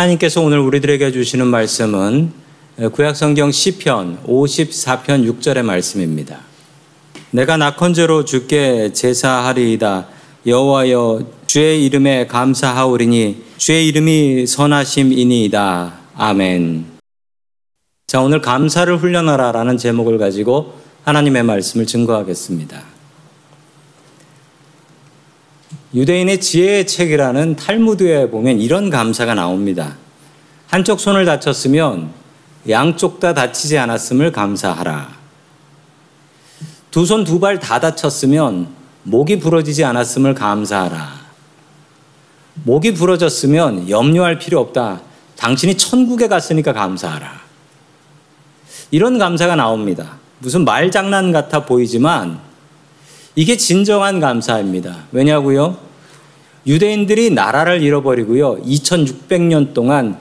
하나님께서 오늘 우리들에게 주시는 말씀은 구약성경 시편 54편 6절의 말씀입니다. 내가 낙헌제로 주께 제사하리이다. 여호와여 주의 이름에 감사하오리니 주의 이름이 선하심이니이다. 아멘. 자, 오늘 감사를 훈련하라라는 제목을 가지고 하나님의 말씀을 증거하겠습니다. 유대인의 지혜의 책이라는 탈무드에 보면 이런 감사가 나옵니다. 한쪽 손을 다쳤으면 양쪽 다 다치지 않았음을 감사하라. 두 손 두 발 다 다쳤으면 목이 부러지지 않았음을 감사하라. 목이 부러졌으면 염려할 필요 없다. 당신이 천국에 갔으니까 감사하라. 이런 감사가 나옵니다. 무슨 말장난 같아 보이지만 이게 진정한 감사입니다. 왜냐고요? 유대인들이 나라를 잃어버리고요. 2600년 동안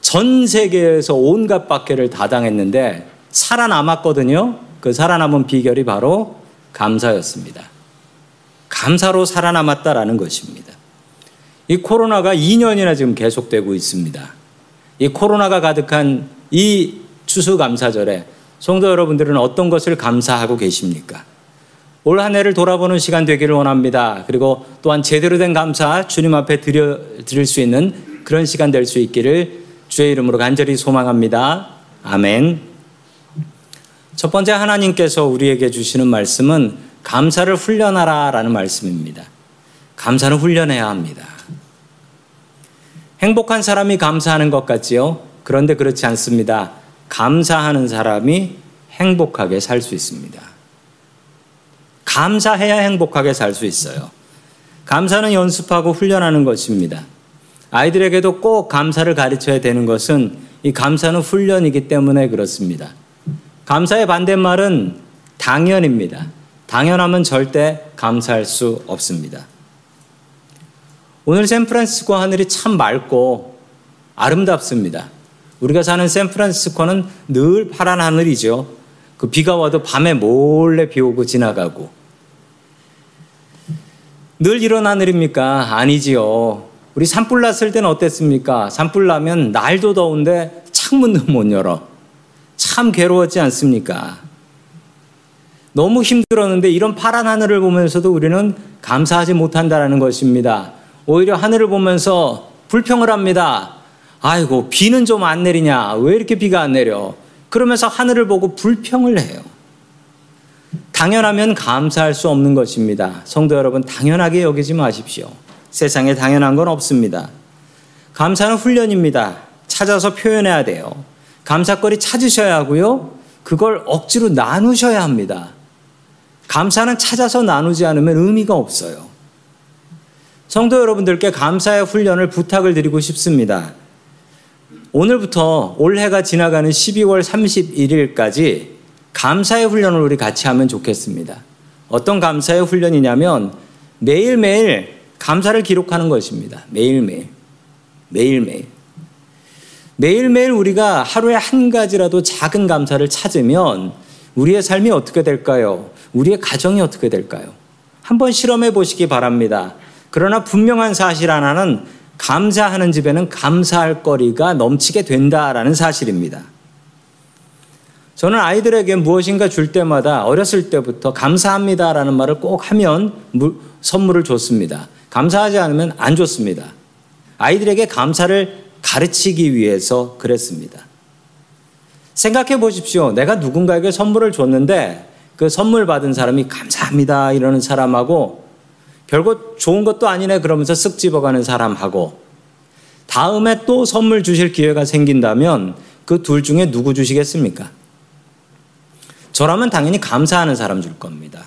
전 세계에서 온갖 박해를 다 당했는데 살아남았거든요. 그 살아남은 비결이 바로 감사였습니다. 감사로 살아남았다라는 것입니다. 이 코로나가 2년이나 지금 계속되고 있습니다. 이 코로나가 가득한 이 추수감사절에 성도 여러분들은 어떤 것을 감사하고 계십니까? 올 한 해를 돌아보는 시간 되기를 원합니다. 그리고 또한 제대로 된 감사 주님 앞에 드려, 드릴 수 있는 그런 시간 될 수 있기를 주의 이름으로 간절히 소망합니다. 아멘. 첫 번째 하나님께서 우리에게 주시는 말씀은 감사를 훈련하라 라는 말씀입니다. 감사는 훈련해야 합니다. 행복한 사람이 감사하는 것 같지요? 그런데 그렇지 않습니다. 감사하는 사람이 행복하게 살 수 있습니다. 감사해야 행복하게 살 수 있어요. 감사는 연습하고 훈련하는 것입니다. 아이들에게도 꼭 감사를 가르쳐야 되는 것은 이 감사는 훈련이기 때문에 그렇습니다. 감사의 반대말은 당연입니다. 당연하면 절대 감사할 수 없습니다. 오늘 샌프란시스코 하늘이 참 맑고 아름답습니다. 우리가 사는 샌프란시스코는 늘 파란 하늘이죠. 그 비가 와도 밤에 몰래 비 오고 지나가고. 늘 이런 하늘입니까? 아니지요. 우리 산불 났을 때는 어땠습니까? 산불 나면 날도 더운데 창문도 못 열어. 참 괴로웠지 않습니까? 너무 힘들었는데 이런 파란 하늘을 보면서도 우리는 감사하지 못한다는 것입니다. 오히려 하늘을 보면서 불평을 합니다. 아이고, 비는 좀 안 내리냐? 왜 이렇게 비가 안 내려? 그러면서 하늘을 보고 불평을 해요. 당연하면 감사할 수 없는 것입니다. 성도 여러분, 당연하게 여기지 마십시오. 세상에 당연한 건 없습니다. 감사는 훈련입니다. 찾아서 표현해야 돼요. 감사거리 찾으셔야 하고요. 그걸 억지로 나누셔야 합니다. 감사는 찾아서 나누지 않으면 의미가 없어요. 성도 여러분들께 감사의 훈련을 부탁을 드리고 싶습니다. 오늘부터 올해가 지나가는 12월 31일까지 감사의 훈련을 우리 같이 하면 좋겠습니다. 어떤 감사의 훈련이냐면 매일매일 감사를 기록하는 것입니다. 매일매일. 매일매일. 매일매일 우리가 하루에 한 가지라도 작은 감사를 찾으면 우리의 삶이 어떻게 될까요? 우리의 가정이 어떻게 될까요? 한번 실험해 보시기 바랍니다. 그러나 분명한 사실 하나는 감사하는 집에는 감사할 거리가 넘치게 된다라는 사실입니다. 저는 아이들에게 무엇인가 줄 때마다 어렸을 때부터 감사합니다라는 말을 꼭 하면 선물을 줬습니다. 감사하지 않으면 안 줬습니다. 아이들에게 감사를 가르치기 위해서 그랬습니다. 생각해 보십시오. 내가 누군가에게 선물을 줬는데 그 선물 받은 사람이 감사합니다 이러는 사람하고 별거 좋은 것도 아니네 그러면서 쓱 집어가는 사람하고 다음에 또 선물 주실 기회가 생긴다면 그 둘 중에 누구 주시겠습니까? 저라면 당연히 감사하는 사람 줄 겁니다.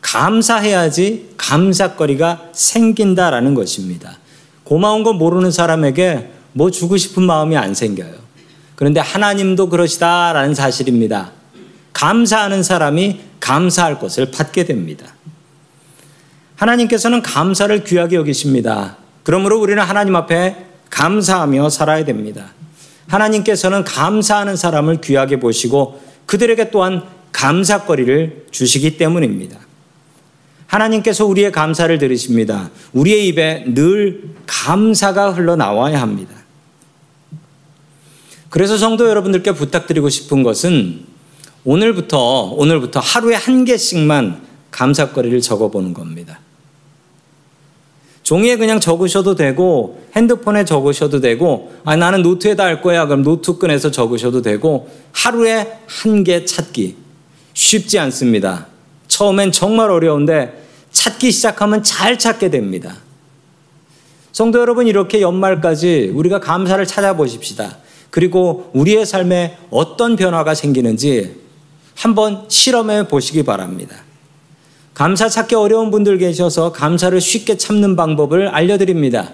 감사해야지 감사거리가 생긴다라는 것입니다. 고마운 거 모르는 사람에게 뭐 주고 싶은 마음이 안 생겨요. 그런데 하나님도 그러시다라는 사실입니다. 감사하는 사람이 감사할 것을 받게 됩니다. 하나님께서는 감사를 귀하게 여기십니다. 그러므로 우리는 하나님 앞에 감사하며 살아야 됩니다. 하나님께서는 감사하는 사람을 귀하게 보시고 그들에게 또한 감사거리를 주시기 때문입니다. 하나님께서 우리의 감사를 들으십니다. 우리의 입에 늘 감사가 흘러나와야 합니다. 그래서 성도 여러분들께 부탁드리고 싶은 것은 오늘부터, 오늘부터 하루에 한 개씩만 감사거리를 적어보는 겁니다. 종이에 그냥 적으셔도 되고 핸드폰에 적으셔도 되고 아 나는 노트에다 할 거야 그럼 노트 꺼내서 적으셔도 되고 하루에 한 개 찾기 쉽지 않습니다. 처음엔 정말 어려운데 찾기 시작하면 잘 찾게 됩니다. 성도 여러분 이렇게 연말까지 우리가 감사를 찾아보십시다. 그리고 우리의 삶에 어떤 변화가 생기는지 한번 실험해 보시기 바랍니다. 감사 찾기 어려운 분들 계셔서 감사를 쉽게 참는 방법을 알려드립니다.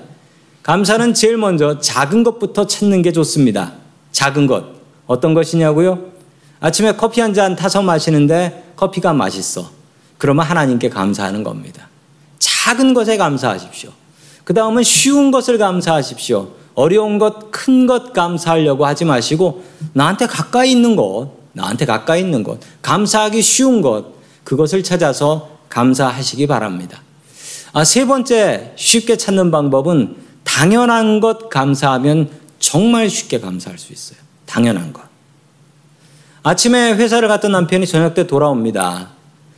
감사는 제일 먼저 작은 것부터 찾는 게 좋습니다. 작은 것. 어떤 것이냐고요? 아침에 커피 한 잔 타서 마시는데 커피가 맛있어. 그러면 하나님께 감사하는 겁니다. 작은 것에 감사하십시오. 그 다음은 쉬운 것을 감사하십시오. 어려운 것, 큰 것 감사하려고 하지 마시고 나한테 가까이 있는 것, 나한테 가까이 있는 것, 감사하기 쉬운 것, 그것을 찾아서 감사하시기 바랍니다. 아, 세 번째 쉽게 찾는 방법은 당연한 것 감사하면 정말 쉽게 감사할 수 있어요. 당연한 것. 아침에 회사를 갔던 남편이 저녁 때 돌아옵니다.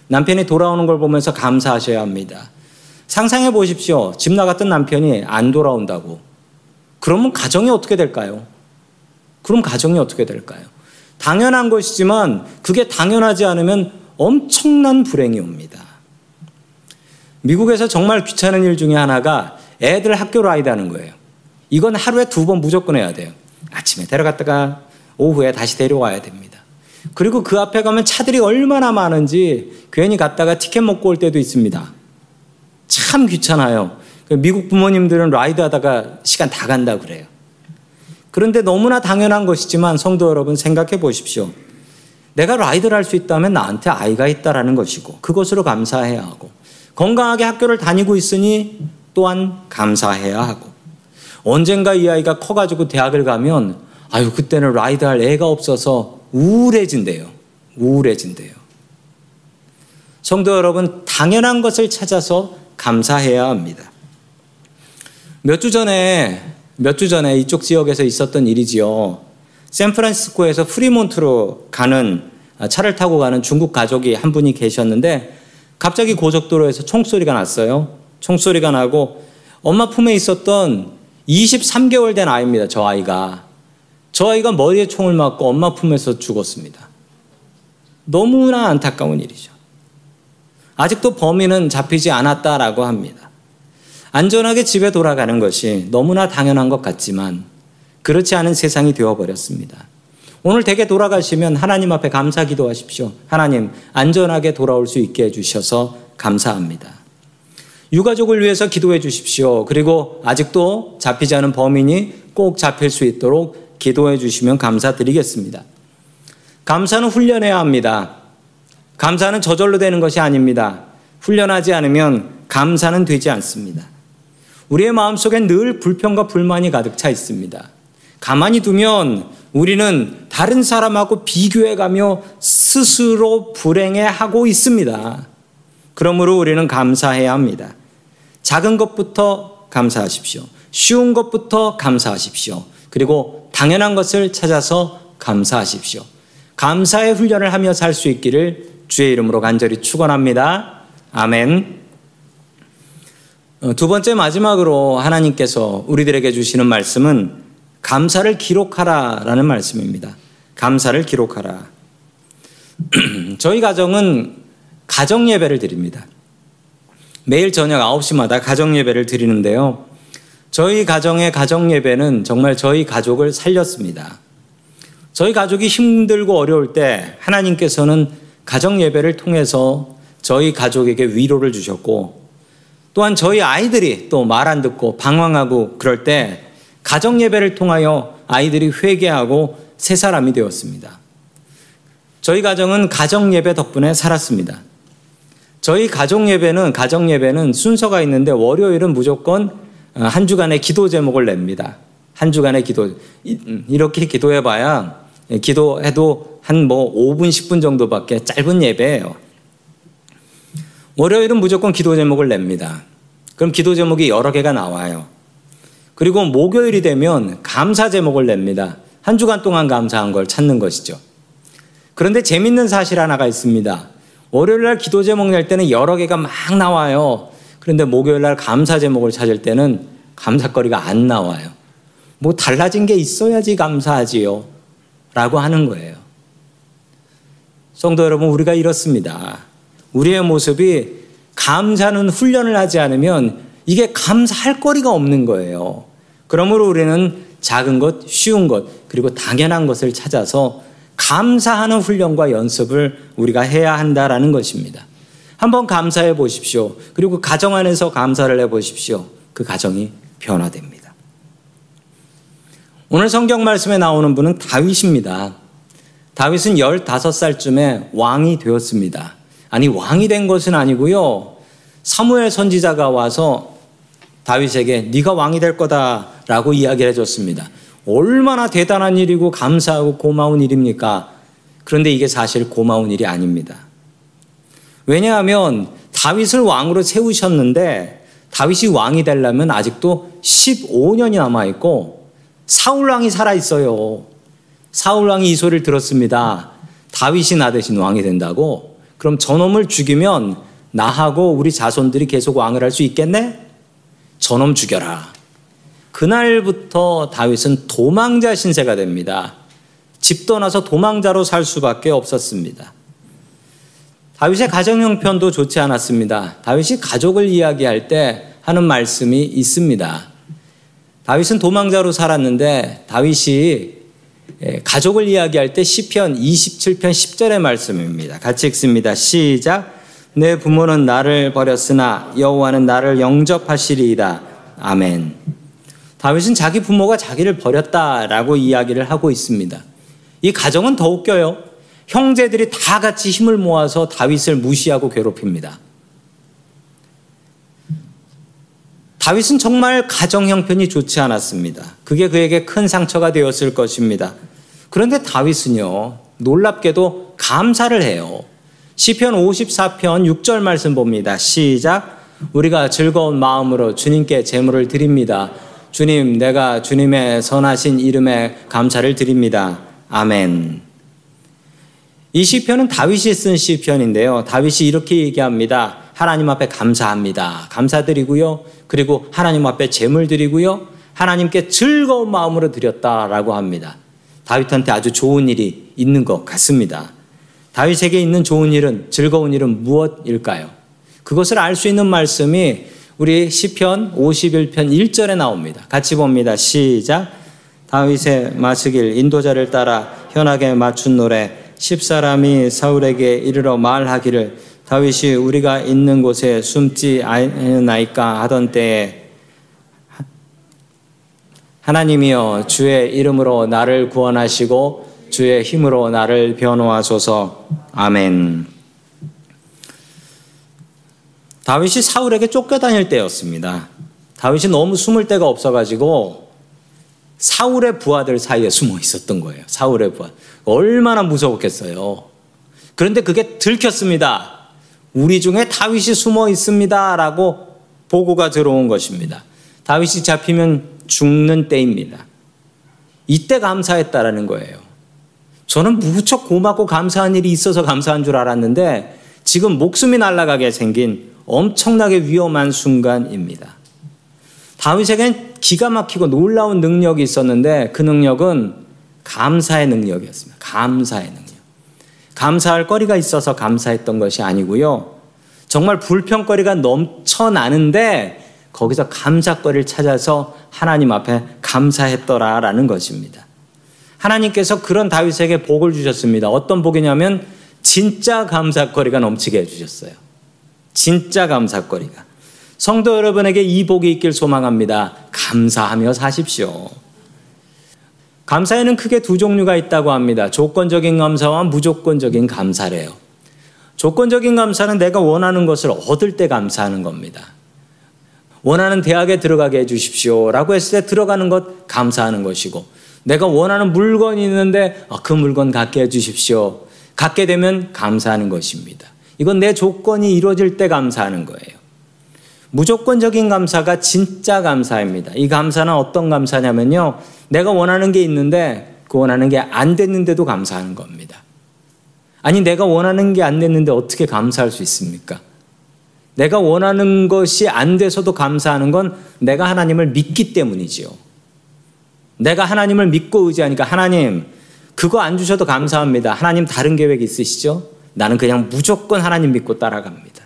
남편이 돌아오는 걸 보면서 감사하셔야 합니다. 상상해 보십시오. 집 나갔던 남편이 안 돌아온다고. 그러면 가정이 어떻게 될까요? 그럼 가정이 어떻게 될까요? 당연한 것이지만 그게 당연하지 않으면 엄청난 불행이 옵니다. 미국에서 정말 귀찮은 일 중에 하나가 애들 학교 라이드 하는 거예요. 이건 하루에 두 번 무조건 해야 돼요. 아침에 데려갔다가 오후에 다시 데려와야 됩니다. 그리고 그 앞에 가면 차들이 얼마나 많은지 괜히 갔다가 티켓 먹고 올 때도 있습니다. 참 귀찮아요. 그 미국 부모님들은 라이드 하다가 시간 다 간다 그래요. 그런데 너무나 당연한 것이지만 성도 여러분 생각해 보십시오. 내가 라이드를 할 수 있다면 나한테 아이가 있다라는 것이고 그것으로 감사해야 하고 건강하게 학교를 다니고 있으니 또한 감사해야 하고 언젠가 이 아이가 커가지고 대학을 가면 아유 그때는 ride 할 애가 없어서 우울해진대요. 우울해진대요. 성도 여러분 당연한 것을 찾아서 감사해야 합니다. 몇 주 전에 몇 주 전에 이쪽 지역에서 있었던 일이지요. 샌프란시스코에서 프리몬트로 가는 차를 타고 가는 중국 가족이 한 분이 계셨는데 갑자기 고속도로에서 총소리가 났어요. 총소리가 나고 엄마 품에 있었던 23개월 된 아이입니다. 저 아이가. 저 아이가 머리에 총을 맞고 엄마 품에서 죽었습니다. 너무나 안타까운 일이죠. 아직도 범인은 잡히지 않았다라고 합니다. 안전하게 집에 돌아가는 것이 너무나 당연한 것 같지만 그렇지 않은 세상이 되어버렸습니다. 오늘 댁에 돌아가시면 하나님 앞에 감사 기도하십시오. 하나님, 안전하게 돌아올 수 있게 해주셔서 감사합니다. 유가족을 위해서 기도해 주십시오. 그리고 아직도 잡히지 않은 범인이 꼭 잡힐 수 있도록 기도해 주시면 감사드리겠습니다. 감사는 훈련해야 합니다. 감사는 저절로 되는 것이 아닙니다. 훈련하지 않으면 감사는 되지 않습니다. 우리의 마음속엔 늘 불평과 불만이 가득 차 있습니다. 가만히 두면 우리는 다른 사람하고 비교해 가며 스스로 불행해 하고 있습니다. 그러므로 우리는 감사해야 합니다. 작은 것부터 감사하십시오. 쉬운 것부터 감사하십시오. 그리고 당연한 것을 찾아서 감사하십시오. 감사의 훈련을 하며 살 수 있기를 주의 이름으로 간절히 축원합니다. 아멘. 어, 두 번째 마지막으로 하나님께서 우리들에게 주시는 말씀은 감사를 기록하라라는 말씀입니다. 감사를 기록하라. 저희 가정은 가정 예배를 드립니다. 매일 저녁 9시마다 가정 예배를 드리는데요. 저희 가정의 가정 예배는 정말 저희 가족을 살렸습니다. 저희 가족이 힘들고 어려울 때 하나님께서는 가정 예배를 통해서 저희 가족에게 위로를 주셨고 또한 저희 아이들이 또 말 안 듣고 방황하고 그럴 때 가정 예배를 통하여 아이들이 회개하고 새 사람이 되었습니다. 저희 가정은 가정 예배 덕분에 살았습니다. 저희 가정 예배는 가정 예배는 순서가 있는데 월요일은 무조건 어, 한 주간의 기도 제목을 냅니다. 한 주간의 기도 음, 이렇게 기도해 봐야 예, 기도해도 한 뭐 5분 10분 정도밖에 짧은 예배예요. 월요일은 무조건 기도 제목을 냅니다. 그럼 기도 제목이 여러 개가 나와요. 그리고 목요일이 되면 감사 제목을 냅니다. 한 주간 동안 감사한 걸 찾는 것이죠. 그런데 재밌는 사실 하나가 있습니다. 월요일 날 기도 제목 낼 때는 여러 개가 막 나와요. 그런데 목요일 날 감사 제목을 찾을 때는 감사거리가 안 나와요. 뭐 달라진 게 있어야지 감사하지요. 라고 하는 거예요. 성도 여러분, 우리가 이렇습니다. 우리의 모습이 감사는 훈련을 하지 않으면 이게 감사할 거리가 없는 거예요. 그러므로 우리는 작은 것, 쉬운 것, 그리고 당연한 것을 찾아서 감사하는 훈련과 연습을 우리가 해야 한다라는 것입니다. 한번 감사해 보십시오. 그리고 가정 안에서 감사를 해 보십시오. 그 가정이 변화됩니다. 오늘 성경 말씀에 나오는 분은 다윗입니다. 다윗은 15살쯤에 왕이 되었습니다. 아니, 왕이 된 것은 아니고요. 사무엘 선지자가 와서 다윗에게 네가 왕이 될 거다라고 이야기를 해줬습니다. 얼마나 대단한 일이고 감사하고 고마운 일입니까? 그런데 이게 사실 고마운 일이 아닙니다. 왜냐하면 다윗을 왕으로 세우셨는데 다윗이 왕이 되려면 아직도 15년이 남아 있고 사울 왕이 살아 있어요. 사울 왕이 이 소리를 들었습니다. 다윗이 나 대신 왕이 된다고. 그럼 저놈을 죽이면 나하고 우리 자손들이 계속 왕을 할 수 있겠네? 저놈 죽여라. 그날부터 다윗은 도망자 신세가 됩니다. 집 떠나서 도망자로 살 수밖에 없었습니다. 다윗의 가정 형편도 좋지 않았습니다. 다윗이 가족을 이야기할 때 하는 말씀이 있습니다. 다윗은 도망자로 살았는데 다윗이 예, 가족을 이야기할 때 시편 27편 10절의 말씀입니다. 같이 읽습니다. 시작. 내 부모는 나를 버렸으나 여호와는 나를 영접하시리이다. 아멘. 다윗은 자기 부모가 자기를 버렸다라고 이야기를 하고 있습니다. 이 가정은 더 웃겨요. 형제들이 다 같이 힘을 모아서 다윗을 무시하고 괴롭힙니다. 다윗은 정말 가정 형편이 좋지 않았습니다. 그게 그에게 큰 상처가 되었을 것입니다. 그런데 다윗은요, 놀랍게도 감사를 해요. 시편 54편 6절 말씀 봅니다. 시작. 우리가 즐거운 마음으로 주님께 제물을 드립니다. 주님, 내가 주님의 선하신 이름에 감사를 드립니다. 아멘. 이 시편은 다윗이 쓴 시편인데요. 다윗이 이렇게 얘기합니다. 하나님 앞에 감사합니다. 감사드리고요. 그리고 하나님 앞에 제물 드리고요. 하나님께 즐거운 마음으로 드렸다라고 합니다. 다윗한테 아주 좋은 일이 있는 것 같습니다. 다윗에게 있는 좋은 일은 즐거운 일은 무엇일까요? 그것을 알 수 있는 말씀이 우리 시편 51편 1절에 나옵니다. 같이 봅니다. 시작. 다윗의 마스길 인도자를 따라 현악에 맞춘 노래 십사람이 사울에게 이르러 말하기를 다윗이 우리가 있는 곳에 숨지 않나이까 하던 때에 하나님이여 주의 이름으로 나를 구원하시고 주의 힘으로 나를 변호하소서 아멘. 다윗이 사울에게 쫓겨다닐 때였습니다. 다윗이 너무 숨을 데가 없어가지고 사울의 부하들 사이에 숨어 있었던 거예요. 사울의 부하. 얼마나 무서웠겠어요. 그런데 그게 들켰습니다. 우리 중에 다윗이 숨어 있습니다. 라고 보고가 들어온 것입니다. 다윗이 잡히면 죽는 때입니다. 이때 감사했다라는 거예요. 저는 무척 고맙고 감사한 일이 있어서 감사한 줄 알았는데 지금 목숨이 날아가게 생긴 엄청나게 위험한 순간입니다. 다윗에겐 기가 막히고 놀라운 능력이 있었는데 그 능력은 감사의 능력이었습니다. 감사의 능력. 감사할 거리가 있어서 감사했던 것이 아니고요. 정말 불평거리가 넘쳐나는데 거기서 감사거리를 찾아서 하나님 앞에 감사했더라라는 것입니다. 하나님께서 그런 다윗에게 복을 주셨습니다. 어떤 복이냐면 진짜 감사거리가 넘치게 해주셨어요. 진짜 감사거리가. 성도 여러분에게 이 복이 있길 소망합니다. 감사하며 사십시오. 감사에는 크게 두 종류가 있다고 합니다. 조건적인 감사와 무조건적인 감사래요. 조건적인 감사는 내가 원하는 것을 얻을 때 감사하는 겁니다. 원하는 대학에 들어가게 해주십시오. 라고 했을 때 들어가는 것 감사하는 것이고, 내가 원하는 물건이 있는데 아, 그 물건 갖게 해주십시오. 갖게 되면 감사하는 것입니다. 이건 내 조건이 이루어질 때 감사하는 거예요. 무조건적인 감사가 진짜 감사입니다. 이 감사는 어떤 감사냐면요. 내가 원하는 게 있는데 그 원하는 게 안 됐는데도 감사하는 겁니다. 아니, 내가 원하는 게 안 됐는데 어떻게 감사할 수 있습니까? 내가 원하는 것이 안 돼서도 감사하는 건 내가 하나님을 믿기 때문이지요. 내가 하나님을 믿고 의지하니까 하나님, 그거 안 주셔도 감사합니다. 하나님 다른 계획 있으시죠? 나는 그냥 무조건 하나님 믿고 따라갑니다.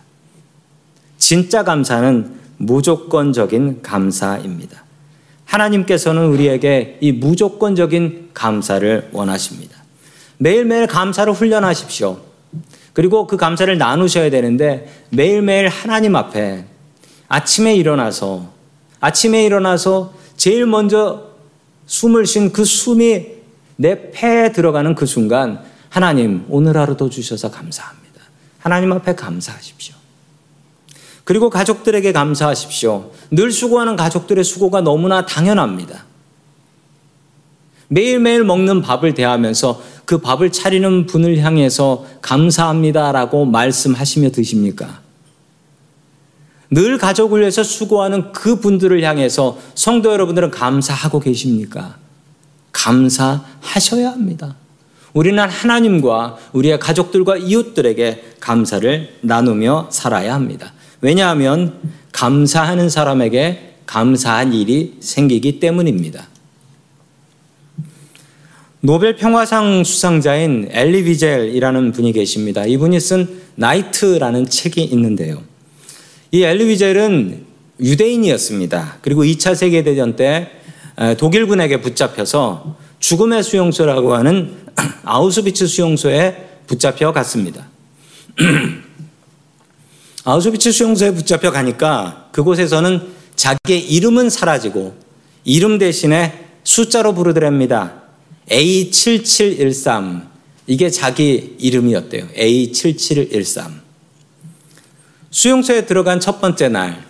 진짜 감사는 무조건적인 감사입니다. 하나님께서는 우리에게 이 무조건적인 감사를 원하십니다. 매일매일 감사를 훈련하십시오. 그리고 그 감사를 나누셔야 되는데 매일매일 하나님 앞에 아침에 일어나서 아침에 일어나서 제일 먼저 숨을 쉰 그 숨이 내 폐에 들어가는 그 순간 하나님 오늘 하루도 주셔서 감사합니다. 하나님 앞에 감사하십시오. 그리고 가족들에게 감사하십시오. 늘 수고하는 가족들의 수고가 너무나 당연합니다. 매일매일 먹는 밥을 대하면서 그 밥을 차리는 분을 향해서 감사합니다라고 말씀하시며 드십니까? 늘 가족을 위해서 수고하는 그 분들을 향해서 성도 여러분들은 감사하고 계십니까? 감사하셔야 합니다. 우리는 하나님과 우리의 가족들과 이웃들에게 감사를 나누며 살아야 합니다. 왜냐하면 감사하는 사람에게 감사한 일이 생기기 때문입니다. 노벨 평화상 수상자인 엘리 비젤이라는 분이 계십니다. 이분이 쓴 Night이라는 책이 있는데요. 이 엘리 비젤은 유대인이었습니다. 그리고 2차 세계대전 때 독일군에게 붙잡혀서 죽음의 수용소라고 하는 아우슈비츠 수용소에 붙잡혀 갔습니다. 아우슈비츠 수용소에 붙잡혀 가니까 그곳에서는 자기의 이름은 사라지고 이름 대신에 숫자로 부르더랍니다. A7713 이게 자기 이름이었대요. A7713 수용소에 들어간 첫 번째 날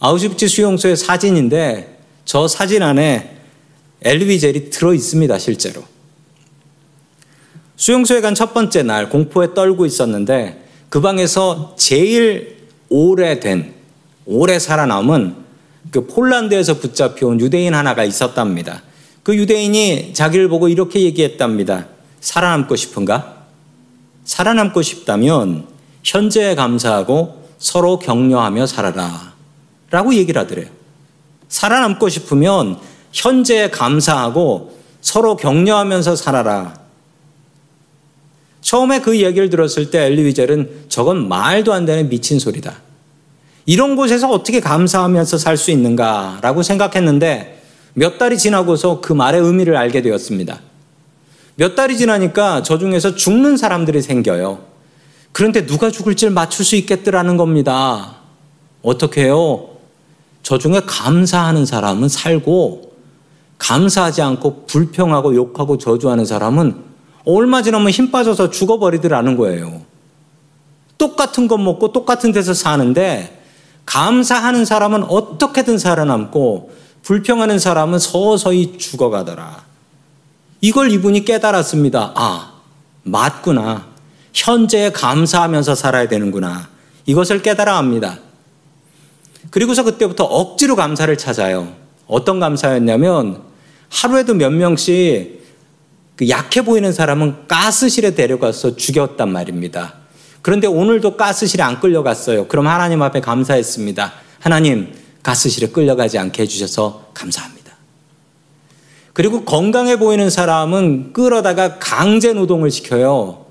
아우슈비츠 수용소의 사진인데 저 사진 안에 엘리비젤이 들어 있습니다, 실제로. 수용소에 간 첫 번째 날 공포에 떨고 있었는데 그 방에서 제일 오래된 오래 살아남은 그 폴란드에서 붙잡혀온 유대인 하나가 있었답니다. 그 유대인이 자기를 보고 이렇게 얘기했답니다. 살아남고 싶은가? 살아남고 싶다면 현재에 감사하고 서로 격려하며 살아라. 라고 얘기를 하더래요. 살아남고 싶으면 현재에 감사하고 서로 격려하면서 살아라. 처음에 그 얘기를 들었을 때 엘리위젤은 저건 말도 안 되는 미친 소리다. 이런 곳에서 어떻게 감사하면서 살 수 있는가라고 생각했는데 몇 달이 지나고서 그 말의 의미를 알게 되었습니다. 몇 달이 지나니까 저 중에서 죽는 사람들이 생겨요. 그런데 누가 죽을지를 맞출 수 있겠더라는 겁니다. 어떻게 해요? 저 중에 감사하는 사람은 살고 감사하지 않고 불평하고 욕하고 저주하는 사람은 얼마 지나면 힘 빠져서 죽어버리더라는 거예요. 똑같은 것 먹고 똑같은 데서 사는데 감사하는 사람은 어떻게든 살아남고 불평하는 사람은 서서히 죽어가더라. 이걸 이분이 깨달았습니다. 아, 맞구나. 현재에 감사하면서 살아야 되는구나. 이것을 깨달아 합니다. 그리고서 그때부터 억지로 감사를 찾아요. 어떤 감사였냐면 하루에도 몇 명씩 그 약해 보이는 사람은 가스실에 데려가서 죽였단 말입니다. 그런데 오늘도 가스실에 안 끌려갔어요. 그럼 하나님 앞에 감사했습니다. 하나님, 가스실에 끌려가지 않게 해주셔서 감사합니다. 그리고 건강해 보이는 사람은 끌어다가 강제 노동을 시켜요.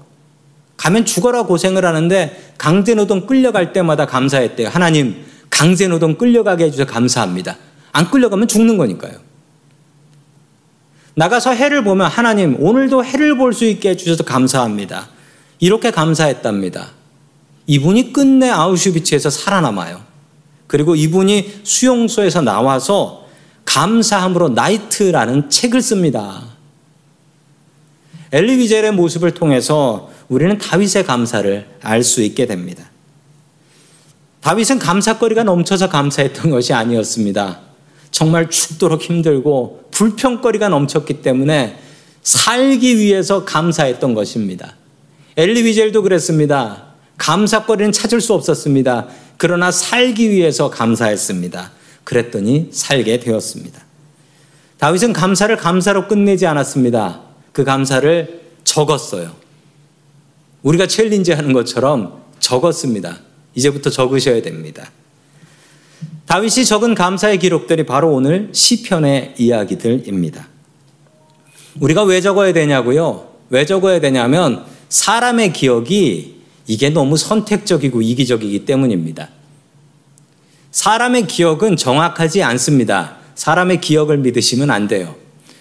가면 죽어라 고생을 하는데 강제 노동 끌려갈 때마다 감사했대요. 하나님, 강제 노동 끌려가게 해주셔서 감사합니다. 안 끌려가면 죽는 거니까요. 나가서 해를 보면 하나님, 오늘도 해를 볼 수 있게 해주셔서 감사합니다. 이렇게 감사했답니다. 이분이 끝내 아우슈비츠에서 살아남아요. 그리고 이분이 수용소에서 나와서 감사함으로 나이트라는 책을 씁니다. 엘리비젤의 모습을 통해서 우리는 다윗의 감사를 알 수 있게 됩니다. 다윗은 감사거리가 넘쳐서 감사했던 것이 아니었습니다. 정말 죽도록 힘들고 불평거리가 넘쳤기 때문에 살기 위해서 감사했던 것입니다. 엘리비젤도 그랬습니다. 감사거리는 찾을 수 없었습니다. 그러나 살기 위해서 감사했습니다. 그랬더니 살게 되었습니다. 다윗은 감사를 감사로 끝내지 않았습니다. 그 감사를 적었어요. 우리가 챌린지 하는 것처럼 적었습니다. 이제부터 적으셔야 됩니다. 다윗이 적은 감사의 기록들이 바로 오늘 시편의 이야기들입니다. 우리가 왜 적어야 되냐고요? 왜 적어야 되냐면 사람의 기억이 이게 너무 선택적이고 이기적이기 때문입니다. 사람의 기억은 정확하지 않습니다. 사람의 기억을 믿으시면 안 돼요.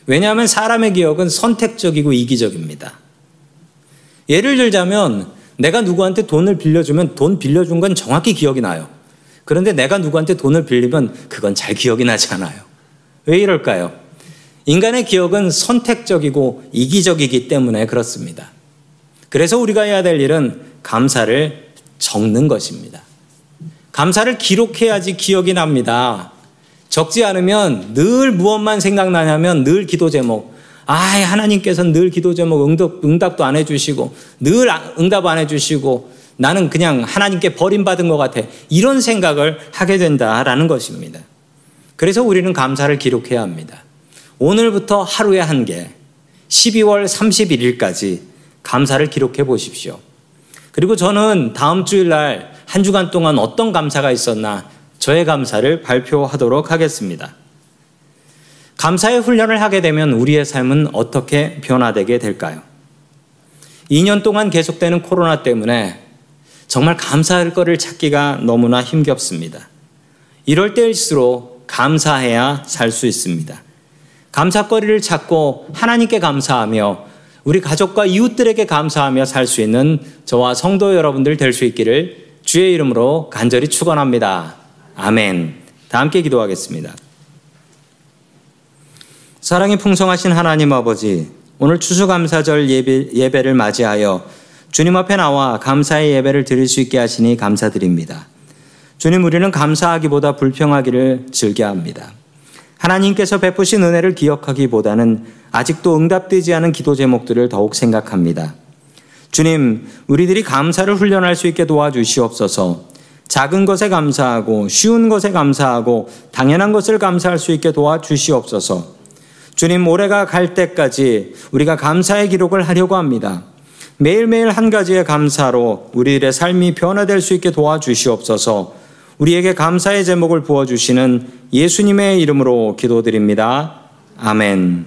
왜냐하면 사람의 기억은 선택적이고 이기적입니다. 예를 들자면 내가 누구한테 돈을 빌려주면 돈 빌려준 건 정확히 기억이 나요. 그런데 내가 누구한테 돈을 빌리면 그건 잘 기억이 나지 않아요. 왜 이럴까요? 인간의 기억은 선택적이고 이기적이기 때문에 그렇습니다. 그래서 우리가 해야 될 일은 감사를 적는 것입니다. 감사를 기록해야지 기억이 납니다. 적지 않으면 늘 무엇만 생각나냐면 늘 기도 제목. 아, 하나님께서는 늘 기도 제목 응답, 응답도 안 해주시고, 늘 응답 안 해주시고, 나는 그냥 하나님께 버림받은 것 같아. 이런 생각을 하게 된다라는 것입니다. 그래서 우리는 감사를 기록해야 합니다. 오늘부터 하루에 한 개, 12월 31일까지 감사를 기록해 보십시오. 그리고 저는 다음 주일날 한 주간 동안 어떤 감사가 있었나 저의 감사를 발표하도록 하겠습니다. 감사의 훈련을 하게 되면 우리의 삶은 어떻게 변화되게 될까요? 2년 동안 계속되는 코로나 때문에 정말 감사할 거를 찾기가 너무나 힘겹습니다. 이럴 때일수록 감사해야 살 수 있습니다. 감사거리를 찾고 하나님께 감사하며 우리 가족과 이웃들에게 감사하며 살 수 있는 저와 성도 여러분들 될 수 있기를 주의 이름으로 간절히 축원합니다. 아멘. 다 함께 기도하겠습니다. 사랑이 풍성하신 하나님 아버지, 오늘 추수감사절 예배, 예배를 맞이하여 주님 앞에 나와 감사의 예배를 드릴 수 있게 하시니 감사드립니다. 주님, 우리는 감사하기보다 불평하기를 즐겨합니다. 하나님께서 베푸신 은혜를 기억하기보다는 아직도 응답되지 않은 기도 제목들을 더욱 생각합니다. 주님, 우리들이 감사를 훈련할 수 있게 도와주시옵소서. 작은 것에 감사하고 쉬운 것에 감사하고 당연한 것을 감사할 수 있게 도와주시옵소서. 주님, 올해가 갈 때까지 우리가 감사의 기록을 하려고 합니다. 매일매일 한 가지의 감사로 우리들의 삶이 변화될 수 있게 도와주시옵소서. 우리에게 감사의 제목을 부어주시는 예수님의 이름으로 기도드립니다. 아멘.